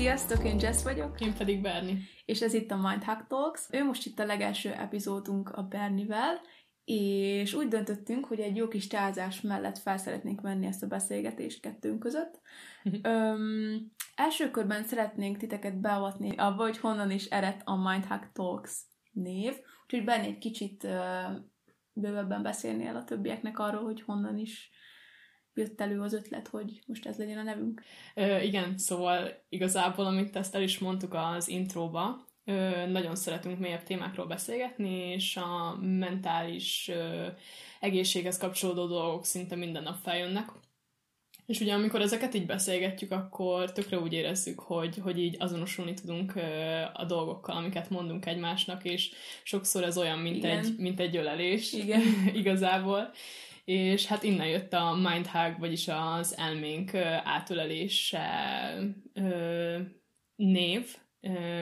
Sziasztok, én Jess vagyok. Én pedig Berni. És ez itt a Mind Hack Talks. Ő most itt a legelső epizódunk a Bernivel, és úgy döntöttünk, hogy egy jó kis tázás mellett fel szeretnénk menni ezt a beszélgetést kettőnk között. Öm, első körben szeretnénk titeket beavatni abba, hogy honnan is ered a Mind Hack Talks név, úgyhogy Berni egy kicsit ö, bővebben beszélnél a többieknek arról, hogy honnan is jött elő az ötlet, hogy most ez legyen a nevünk. Ö, igen, szóval igazából, amit ezt el is mondtuk az intróba, ö, nagyon szeretünk mélyebb témákról beszélgetni, és a mentális ö, egészséghez kapcsolódó dolgok szinte minden nap feljönnek. És ugye amikor ezeket így beszélgetjük, akkor tökre úgy érezzük, hogy, hogy így azonosulni tudunk a dolgokkal, amiket mondunk egymásnak, és sokszor ez olyan, mint, egy, mint egy ölelés Igen. igazából és hát innen jött a mindhug, vagyis az elménk átölelése név,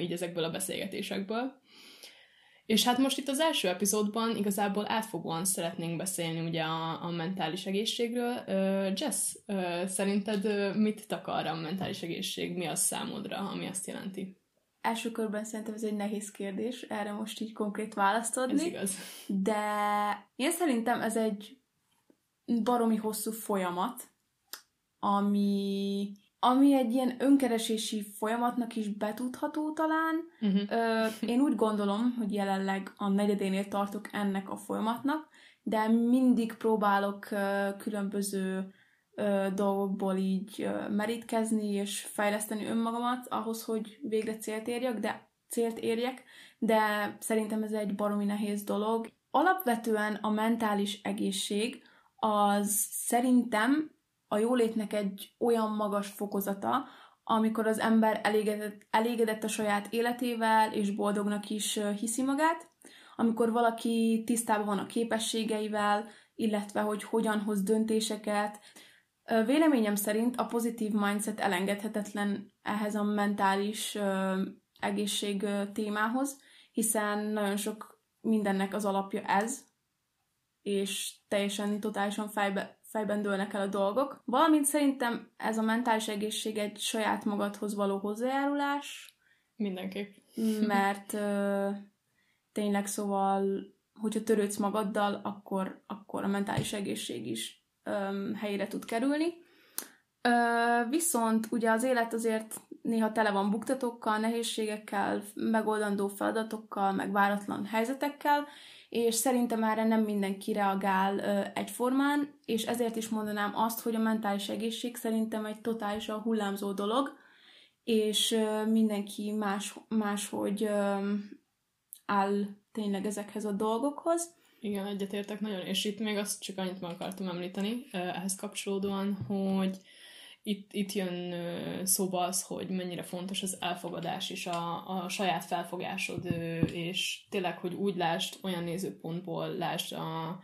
így ezekből a beszélgetésekből. És hát most itt az első epizódban igazából átfogóan szeretnénk beszélni ugye a, a mentális egészségről. Jess, szerinted mit takar a mentális egészség? Mi az számodra, ami azt jelenti? Első körben szerintem ez egy nehéz kérdés, erre most így konkrét választ adni. Ez igaz. De én szerintem ez egy baromi hosszú folyamat, ami, ami egy ilyen önkeresési folyamatnak is betudható talán. Uh-huh. Ö, én úgy gondolom, hogy jelenleg a negyedénél tartok ennek a folyamatnak, de mindig próbálok ö, különböző ö, dolgokból így ö, merítkezni és fejleszteni önmagamat ahhoz, hogy végre célt érjek, de célt érjek, de szerintem ez egy baromi nehéz dolog. Alapvetően a mentális egészség az szerintem a jólétnek egy olyan magas fokozata, amikor az ember elégedett, elégedett a saját életével, és boldognak is hiszi magát, amikor valaki tisztában van a képességeivel, illetve hogy hogyan hoz döntéseket. Véleményem szerint a pozitív mindset elengedhetetlen ehhez a mentális egészség témához, hiszen nagyon sok mindennek az alapja ez, és teljesen, totálisan fejbe, fejben dőlnek el a dolgok. Valamint szerintem ez a mentális egészség egy saját magadhoz való hozzájárulás. Mindenképp. Mert ö, tényleg szóval, hogyha törődsz magaddal, akkor, akkor a mentális egészség is ö, helyére tud kerülni. Ö, viszont ugye az élet azért néha tele van buktatókkal, nehézségekkel, megoldandó feladatokkal, meg váratlan helyzetekkel, és szerintem erre nem mindenki reagál ö, egyformán, és ezért is mondanám azt, hogy a mentális egészség szerintem egy totálisan hullámzó dolog, és ö, mindenki más, máshogy ö, áll tényleg ezekhez a dolgokhoz. Igen, egyetértek nagyon, és itt még azt csak annyit meg akartam említeni ehhez kapcsolódóan, hogy itt, itt jön szóba az, hogy mennyire fontos az elfogadás és a, a saját felfogásod, és tényleg, hogy úgy lásd, olyan nézőpontból lásd a,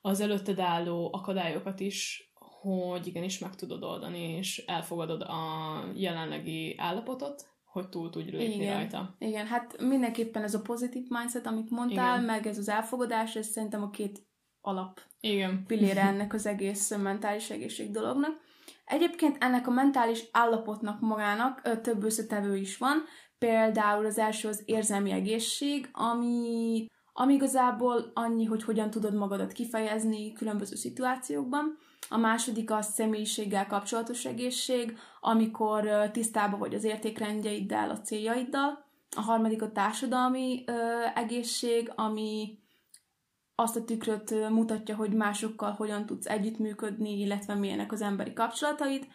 az előtted álló akadályokat is, hogy igenis meg tudod oldani, és elfogadod a jelenlegi állapotot, hogy túl tudj lépni Igen. rajta. Igen, hát mindenképpen ez a pozitív mindset, amit mondtál, Igen. meg ez az elfogadás, ez szerintem a két alap Igen. pillére ennek az egész mentális egészség dolognak. Egyébként ennek a mentális állapotnak magának több összetevő is van, például az első az érzelmi egészség, ami, ami igazából annyi, hogy hogyan tudod magadat kifejezni különböző szituációkban. A második a személyiséggel kapcsolatos egészség, amikor tisztában vagy az értékrendjeiddel, a céljaiddal. A harmadik a társadalmi ö, egészség, ami azt a tükröt mutatja, hogy másokkal hogyan tudsz együttműködni, illetve milyenek az emberi kapcsolataid.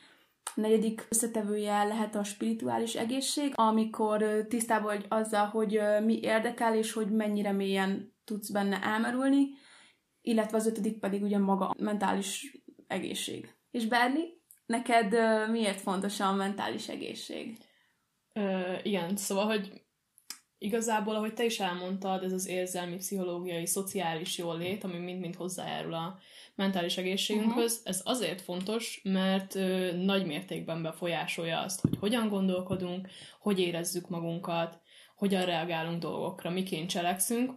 A negyedik összetevője lehet a spirituális egészség, amikor tisztában vagy azzal, hogy mi érdekel, és hogy mennyire mélyen tudsz benne elmerülni, illetve az ötödik pedig ugye maga a mentális egészség. És Berni, neked miért fontos a mentális egészség? Ö, igen, szóval, hogy Igazából, ahogy te is elmondtad, ez az érzelmi, pszichológiai, szociális jólét, ami mind-mind hozzájárul a mentális egészségünkhöz, uh-huh. ez azért fontos, mert ö, nagy mértékben befolyásolja azt, hogy hogyan gondolkodunk, hogy érezzük magunkat, hogyan reagálunk dolgokra, miként cselekszünk,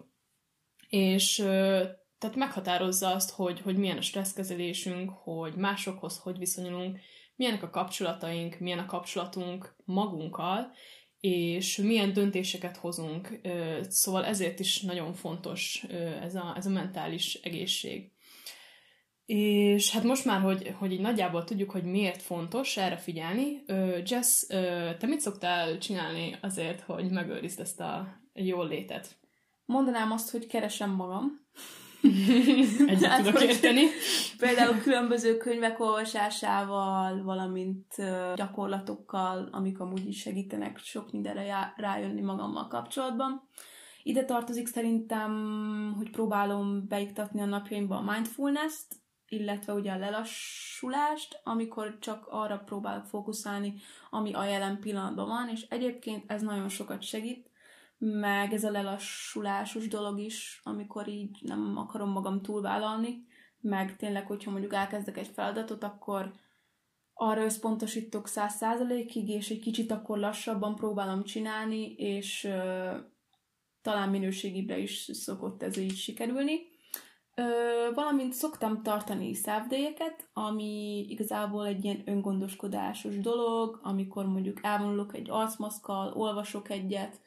és ö, tehát meghatározza azt, hogy, hogy milyen a stresszkezelésünk, hogy másokhoz hogy viszonyulunk, milyenek a kapcsolataink, milyen a kapcsolatunk magunkkal, és milyen döntéseket hozunk. Szóval ezért is nagyon fontos ez a, ez a mentális egészség. És hát most már, hogy, hogy így nagyjából tudjuk, hogy miért fontos erre figyelni, Jess, te mit szoktál csinálni azért, hogy megőrizd ezt a jól létet? Mondanám azt, hogy keresem magam. Egyet hát, tudok érteni. Például különböző könyvek olvasásával, valamint gyakorlatokkal, amik amúgy is segítenek sok mindenre rájönni magammal kapcsolatban. Ide tartozik szerintem, hogy próbálom beiktatni a napjaimba a mindfulness-t, illetve ugye a lelassulást, amikor csak arra próbálok fókuszálni, ami a jelen pillanatban van, és egyébként ez nagyon sokat segít, meg ez a lelassulásos dolog is, amikor így nem akarom magam túlvállalni, meg tényleg, hogyha mondjuk elkezdek egy feladatot, akkor arra összpontosítok száz százalékig, és egy kicsit akkor lassabban próbálom csinálni, és ö, talán minőségibre is szokott ez így sikerülni. Ö, valamint szoktam tartani szávdélyeket, ami igazából egy ilyen öngondoskodásos dolog, amikor mondjuk elvonulok egy arcmaszkkal, olvasok egyet,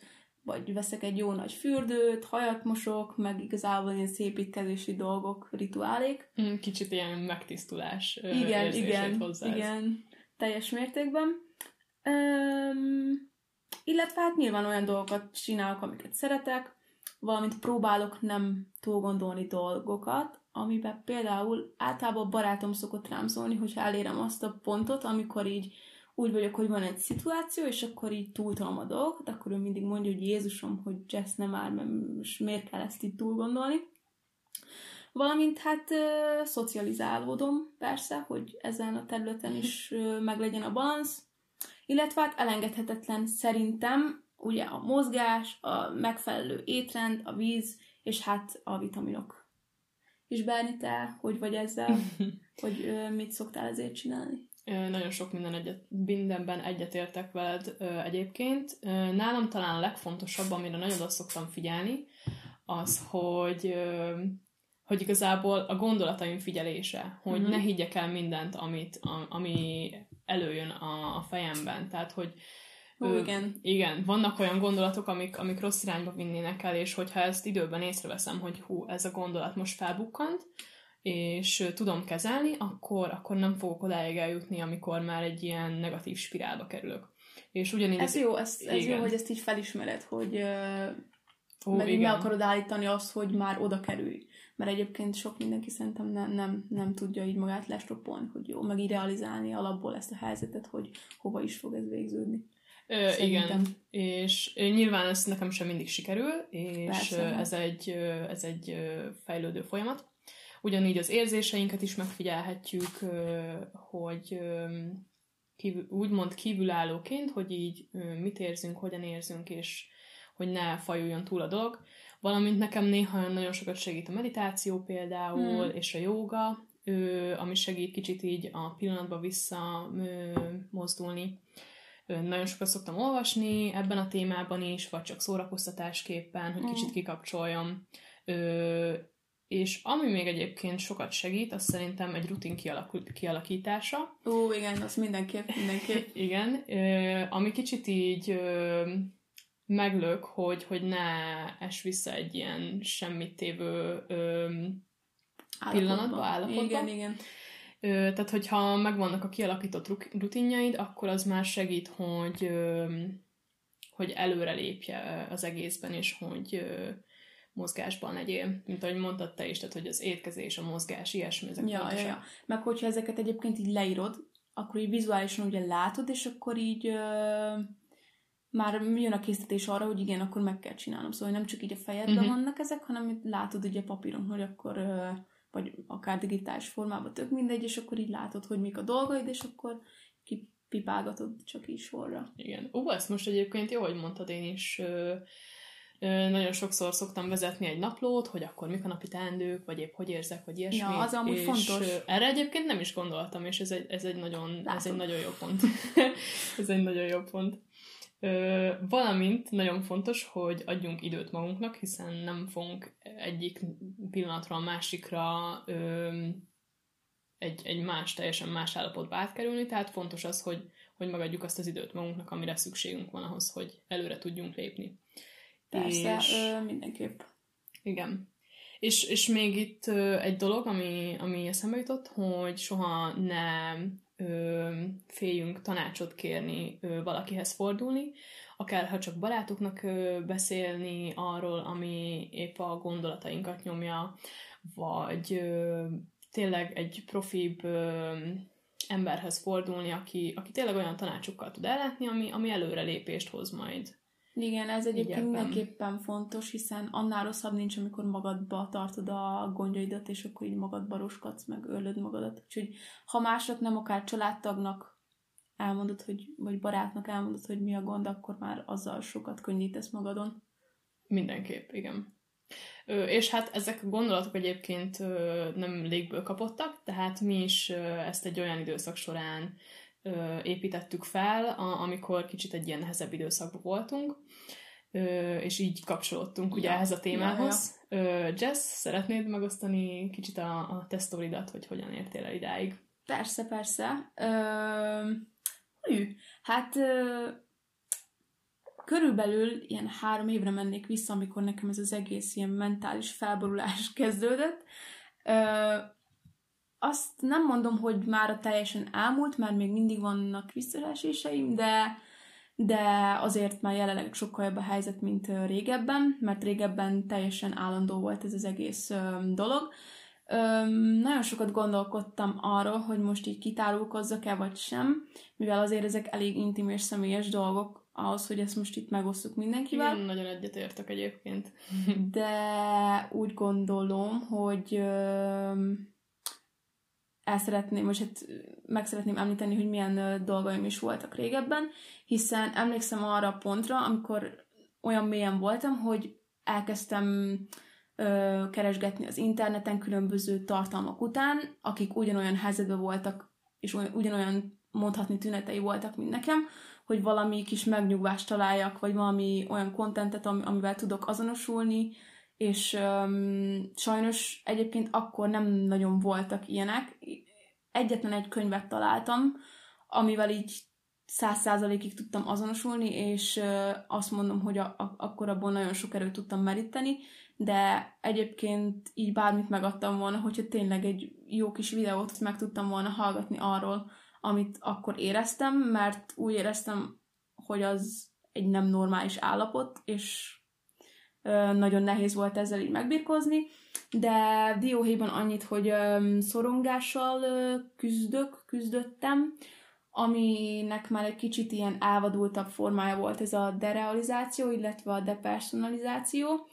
vagy veszek egy jó nagy fürdőt, hajat mosok, meg igazából ilyen szépítkezési dolgok, rituálék. Mm, kicsit ilyen megtisztulás igen, igen, hozzá igen, teljes mértékben. Um, illetve hát nyilván olyan dolgokat csinálok, amiket szeretek, valamint próbálok nem túl gondolni dolgokat, amiben például általában barátom szokott rám szólni, hogyha elérem azt a pontot, amikor így úgy vagyok, hogy van egy szituáció, és akkor így túltolom a dolgot, akkor ő mindig mondja, hogy Jézusom, hogy Jess nem már, mert most miért kell ezt így túl gondolni. Valamint hát ö, szocializálódom persze, hogy ezen a területen is ö, meglegyen a balansz, illetve hát elengedhetetlen szerintem ugye a mozgás, a megfelelő étrend, a víz, és hát a vitaminok. És Berni, te hogy vagy ezzel, hogy ö, mit szoktál ezért csinálni? Nagyon sok minden egyet, mindenben egyetértek veled egyébként. Nálam talán a legfontosabb, amire nagyon oda szoktam figyelni, az, hogy hogy igazából a gondolataim figyelése, hogy mm-hmm. ne higgyek el mindent, amit, a, ami előjön a, a fejemben. Tehát, hogy ö, igen. Igen, vannak olyan gondolatok, amik, amik rossz irányba vinnének el, és hogyha ezt időben észreveszem, hogy hú, ez a gondolat most felbukkant, és tudom kezelni, akkor, akkor nem fogok odáig eljutni, amikor már egy ilyen negatív spirálba kerülök. És ugyanígy... Ez jó, ez, ez jó, hogy ezt így felismered, hogy Ó, meg igen. akarod állítani azt, hogy már oda kerülj. Mert egyébként sok mindenki szerintem nem, nem, nem tudja így magát lestoppolni, hogy jó, meg idealizálni alapból ezt a helyzetet, hogy hova is fog ez végződni. Ö, igen, és nyilván ez nekem sem mindig sikerül, és Persze, ez egy, ez egy fejlődő folyamat. Ugyanígy az érzéseinket is megfigyelhetjük, hogy kívül, úgymond kívülállóként, hogy így mit érzünk, hogyan érzünk, és hogy ne fajuljon túl a dolog. Valamint nekem néha nagyon sokat segít a meditáció például, hmm. és a jóga, ami segít kicsit így a pillanatba vissza mozdulni. Nagyon sokat szoktam olvasni ebben a témában is, vagy csak szórakoztatásképpen, hogy hmm. kicsit kikapcsoljam és ami még egyébként sokat segít, az szerintem egy rutin kialakítása. Ó, igen, az mindenképp, mindenképp. igen, ami kicsit így meglök, hogy, hogy ne es vissza egy ilyen semmit tévő pillanatba, állapotba. Igen, igen. Tehát, hogyha megvannak a kialakított rutinjaid, akkor az már segít, hogy, hogy előrelépje az egészben, és hogy mozgásban legyél, mint ahogy mondtad te is, tehát hogy az étkezés, a mozgás, ilyesmi, ezek ja, ja, ja. Meg hogyha ezeket egyébként így leírod, akkor így vizuálisan ugye látod, és akkor így ö, már jön a készítés arra, hogy igen, akkor meg kell csinálnom. Szóval nem csak így a fejedben uh-huh. vannak ezek, hanem látod ugye papíron, hogy akkor ö, vagy akár digitális formában, tök mindegy, és akkor így látod, hogy mik a dolgaid, és akkor kipipálgatod csak is sorra. Igen. Ó, ezt most egyébként jó, hogy mondtad, én is ö, nagyon sokszor szoktam vezetni egy naplót, hogy akkor mik a napi teendők, vagy épp hogy érzek, vagy ilyesmi. Ja, az amúgy és fontos. Erre egyébként nem is gondoltam, és ez egy, ez egy, nagyon, ez egy nagyon jó pont. ez egy nagyon jó pont. Ö, valamint nagyon fontos, hogy adjunk időt magunknak, hiszen nem fogunk egyik pillanatra a másikra ö, egy, egy más, teljesen más állapotba átkerülni, tehát fontos az, hogy, hogy megadjuk azt az időt magunknak, amire szükségünk van ahhoz, hogy előre tudjunk lépni. Persze, és... ö, mindenképp. Igen. És, és még itt ö, egy dolog, ami, ami eszembe jutott, hogy soha ne ö, féljünk tanácsot kérni, ö, valakihez fordulni, akár ha csak barátoknak ö, beszélni arról, ami épp a gondolatainkat nyomja, vagy ö, tényleg egy profibb ö, emberhez fordulni, aki, aki tényleg olyan tanácsokkal tud ellátni, ami, ami előrelépést hoz majd. Igen, ez egyébként mindenképpen fontos, hiszen annál rosszabb nincs, amikor magadba tartod a gondjaidat, és akkor így magadba roskadsz, meg ölöd magadat. Úgyhogy ha mások nem, akár családtagnak elmondod, hogy, vagy barátnak elmondod, hogy mi a gond, akkor már azzal sokat könnyítesz magadon. Mindenképp, igen. Ö, és hát ezek a gondolatok egyébként ö, nem légből kapottak, tehát mi is ö, ezt egy olyan időszak során ö, építettük fel, a, amikor kicsit egy ilyen nehezebb időszakban voltunk, ö, és így kapcsolódtunk ugye ja, ehhez a témához. Ja, ja. Ö, Jess, szeretnéd megosztani kicsit a, a te sztoridat, hogy hogyan értél el idáig? Persze, persze. Ö, hű, hát ö, körülbelül ilyen három évre mennék vissza, amikor nekem ez az egész ilyen mentális felborulás kezdődött. Ö, azt nem mondom, hogy már a teljesen elmúlt, mert még mindig vannak visszaeséseim, de, de azért már jelenleg sokkal jobb a helyzet, mint régebben, mert régebben teljesen állandó volt ez az egész dolog. Öm, nagyon sokat gondolkodtam arról, hogy most így kitárulkozzak-e vagy sem, mivel azért ezek elég intim és személyes dolgok ahhoz, hogy ezt most itt megosztjuk mindenkivel. Én nagyon egyetértek egyébként. De úgy gondolom, hogy öm, el szeretném, most hát meg szeretném említeni, hogy milyen dolgaim is voltak régebben, hiszen emlékszem arra a pontra, amikor olyan mélyen voltam, hogy elkezdtem ö, keresgetni az interneten különböző tartalmak után, akik ugyanolyan helyzetben voltak, és ugyanolyan mondhatni tünetei voltak, mint nekem, hogy valami kis megnyugvást találjak, vagy valami olyan kontentet, amivel tudok azonosulni, és um, sajnos egyébként akkor nem nagyon voltak ilyenek. Egyetlen egy könyvet találtam, amivel így száz százalékig tudtam azonosulni, és uh, azt mondom, hogy a, a, akkor abból nagyon sok erőt tudtam meríteni, de egyébként így bármit megadtam volna, hogyha tényleg egy jó kis videót meg tudtam volna hallgatni arról, amit akkor éreztem, mert úgy éreztem, hogy az egy nem normális állapot, és nagyon nehéz volt ezzel így megbirkózni, de dióhéjban annyit, hogy szorongással küzdök, küzdöttem, aminek már egy kicsit ilyen elvadultabb formája volt ez a derealizáció, illetve a depersonalizáció.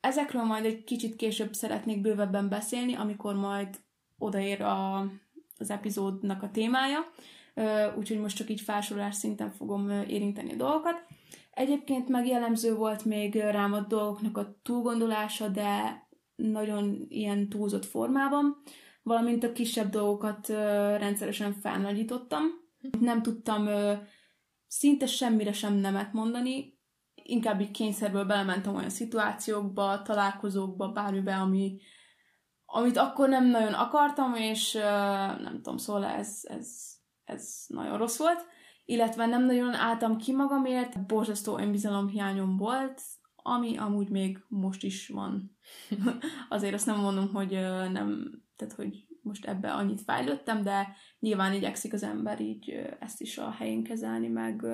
Ezekről majd egy kicsit később szeretnék bővebben beszélni, amikor majd odaér a, az epizódnak a témája, úgyhogy most csak így felsorolás szinten fogom érinteni a dolgokat. Egyébként megjellemző volt még rám a dolgoknak a túlgondolása, de nagyon ilyen túlzott formában, valamint a kisebb dolgokat rendszeresen felnagyítottam. Nem tudtam szinte semmire sem nemet mondani, inkább így kényszerből belementem olyan szituációkba, találkozókba, bármibe, ami, amit akkor nem nagyon akartam, és nem tudom, szóval ez, ez, ez nagyon rossz volt illetve nem nagyon álltam ki magamért, borzasztó önbizalomhiányom volt, ami amúgy még most is van. Azért azt nem mondom, hogy nem, tehát hogy most ebbe annyit fejlődtem, de nyilván igyekszik az ember így ezt is a helyén kezelni, meg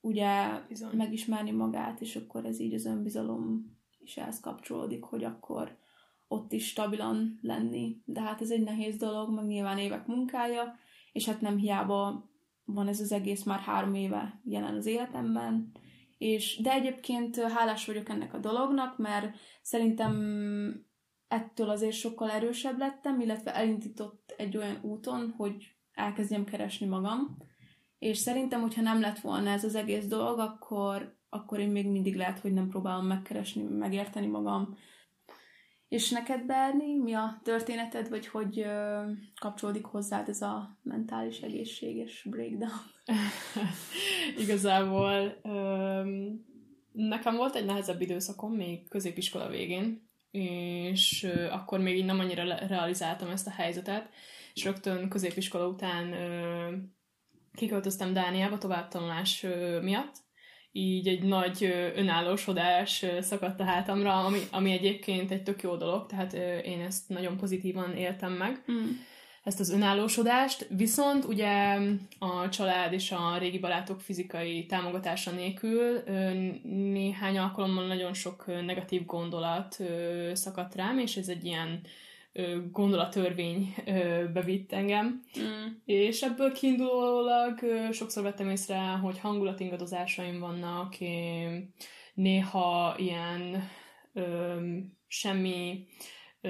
ugye Bizony. megismerni magát, és akkor ez így az önbizalom is ehhez kapcsolódik, hogy akkor ott is stabilan lenni. De hát ez egy nehéz dolog, meg nyilván évek munkája, és hát nem hiába van ez az egész már három éve jelen az életemben, és, de egyébként hálás vagyok ennek a dolognak, mert szerintem ettől azért sokkal erősebb lettem, illetve elindított egy olyan úton, hogy elkezdjem keresni magam, és szerintem, hogyha nem lett volna ez az egész dolog, akkor, akkor én még mindig lehet, hogy nem próbálom megkeresni, megérteni magam, és neked, Berni, mi a történeted, vagy hogy ö, kapcsolódik hozzád ez a mentális egészséges breakdown? Igazából ö, nekem volt egy nehezebb időszakom még középiskola végén, és akkor még így nem annyira realizáltam ezt a helyzetet, és rögtön középiskola után kiköltöztem Dániába továbbtanulás miatt, így egy nagy önállósodás szakadt a hátamra, ami, ami egyébként egy tök jó dolog, tehát én ezt nagyon pozitívan éltem meg. Mm ezt az önállósodást, viszont ugye a család és a régi barátok fizikai támogatása nélkül néhány alkalommal nagyon sok negatív gondolat szakadt rám, és ez egy ilyen gondolattörvény bevitt engem. Mm. És ebből kiindulólag sokszor vettem észre, hogy hangulatingadozásaim vannak, néha ilyen semmi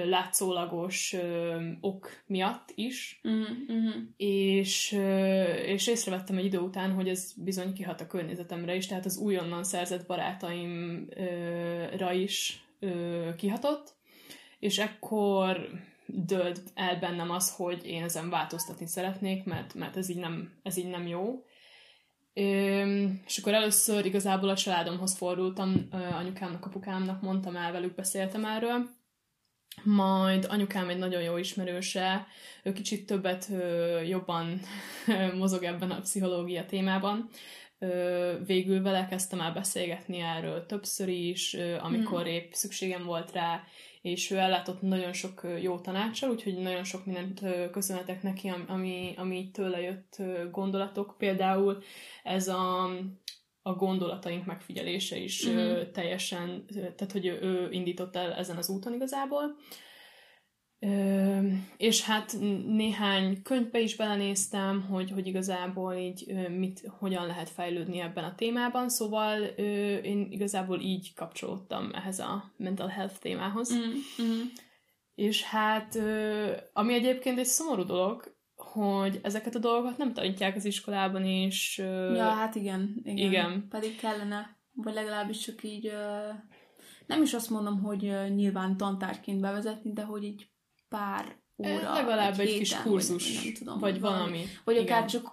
látszólagos ö, ok miatt is, uh-huh, És, ö, és észrevettem egy idő után, hogy ez bizony kihat a környezetemre is, tehát az újonnan szerzett barátaimra is ö, kihatott, és ekkor dölt el bennem az, hogy én ezen változtatni szeretnék, mert, mert ez, így nem, ez így nem jó. És akkor először igazából a családomhoz fordultam, anyukámnak, apukámnak, mondtam el velük, beszéltem erről, majd anyukám egy nagyon jó ismerőse, ő kicsit többet, jobban mozog ebben a pszichológia témában. Végül vele kezdtem el beszélgetni erről többször is, amikor hmm. épp szükségem volt rá, és ő ellátott nagyon sok jó tanácsal, úgyhogy nagyon sok mindent köszönhetek neki, ami, ami tőle jött gondolatok. Például ez a a gondolataink megfigyelése is mm-hmm. teljesen, tehát hogy ő, ő indított el ezen az úton igazából. Ö, és hát néhány könyvbe is belenéztem, hogy, hogy igazából így mit, hogyan lehet fejlődni ebben a témában, szóval ö, én igazából így kapcsolódtam ehhez a mental health témához. Mm-hmm. És hát, ö, ami egyébként egy szomorú dolog, hogy ezeket a dolgokat nem tanítják az iskolában, és... Ja, hát igen, igen. Igen. Pedig kellene, vagy legalábbis csak így... Nem is azt mondom, hogy nyilván tantárként bevezetni, de hogy így pár óra, Legalább egy, egy kis kurzus, vagy, nem tudom, vagy valami. Vagy igen. akár csak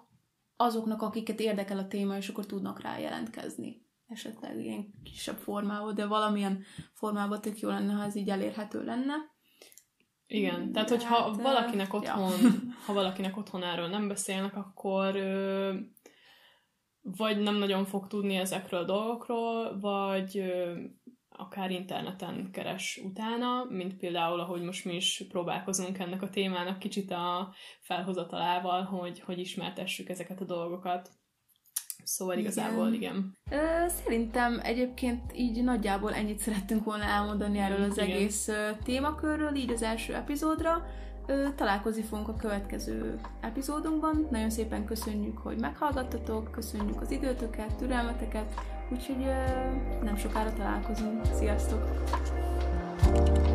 azoknak, akiket érdekel a téma, és akkor tudnak rá jelentkezni. Esetleg ilyen kisebb formában, de valamilyen formában tök jó lenne, ha ez így elérhető lenne. Igen, tehát hogyha hát, valakinek otthon, ja. ha valakinek otthon erről nem beszélnek, akkor ö, vagy nem nagyon fog tudni ezekről a dolgokról, vagy ö, akár interneten keres utána, mint például, ahogy most mi is próbálkozunk ennek a témának kicsit a felhozatalával, hogy, hogy ismertessük ezeket a dolgokat. Szóval igazából igen. igen. Szerintem egyébként így nagyjából ennyit szerettünk volna elmondani erről az igen. egész témakörről, így az első epizódra. Találkozni fogunk a következő epizódunkban. Nagyon szépen köszönjük, hogy meghallgattatok, köszönjük az időtöket, türelmeteket, úgyhogy nem sokára találkozunk. Sziasztok! thank you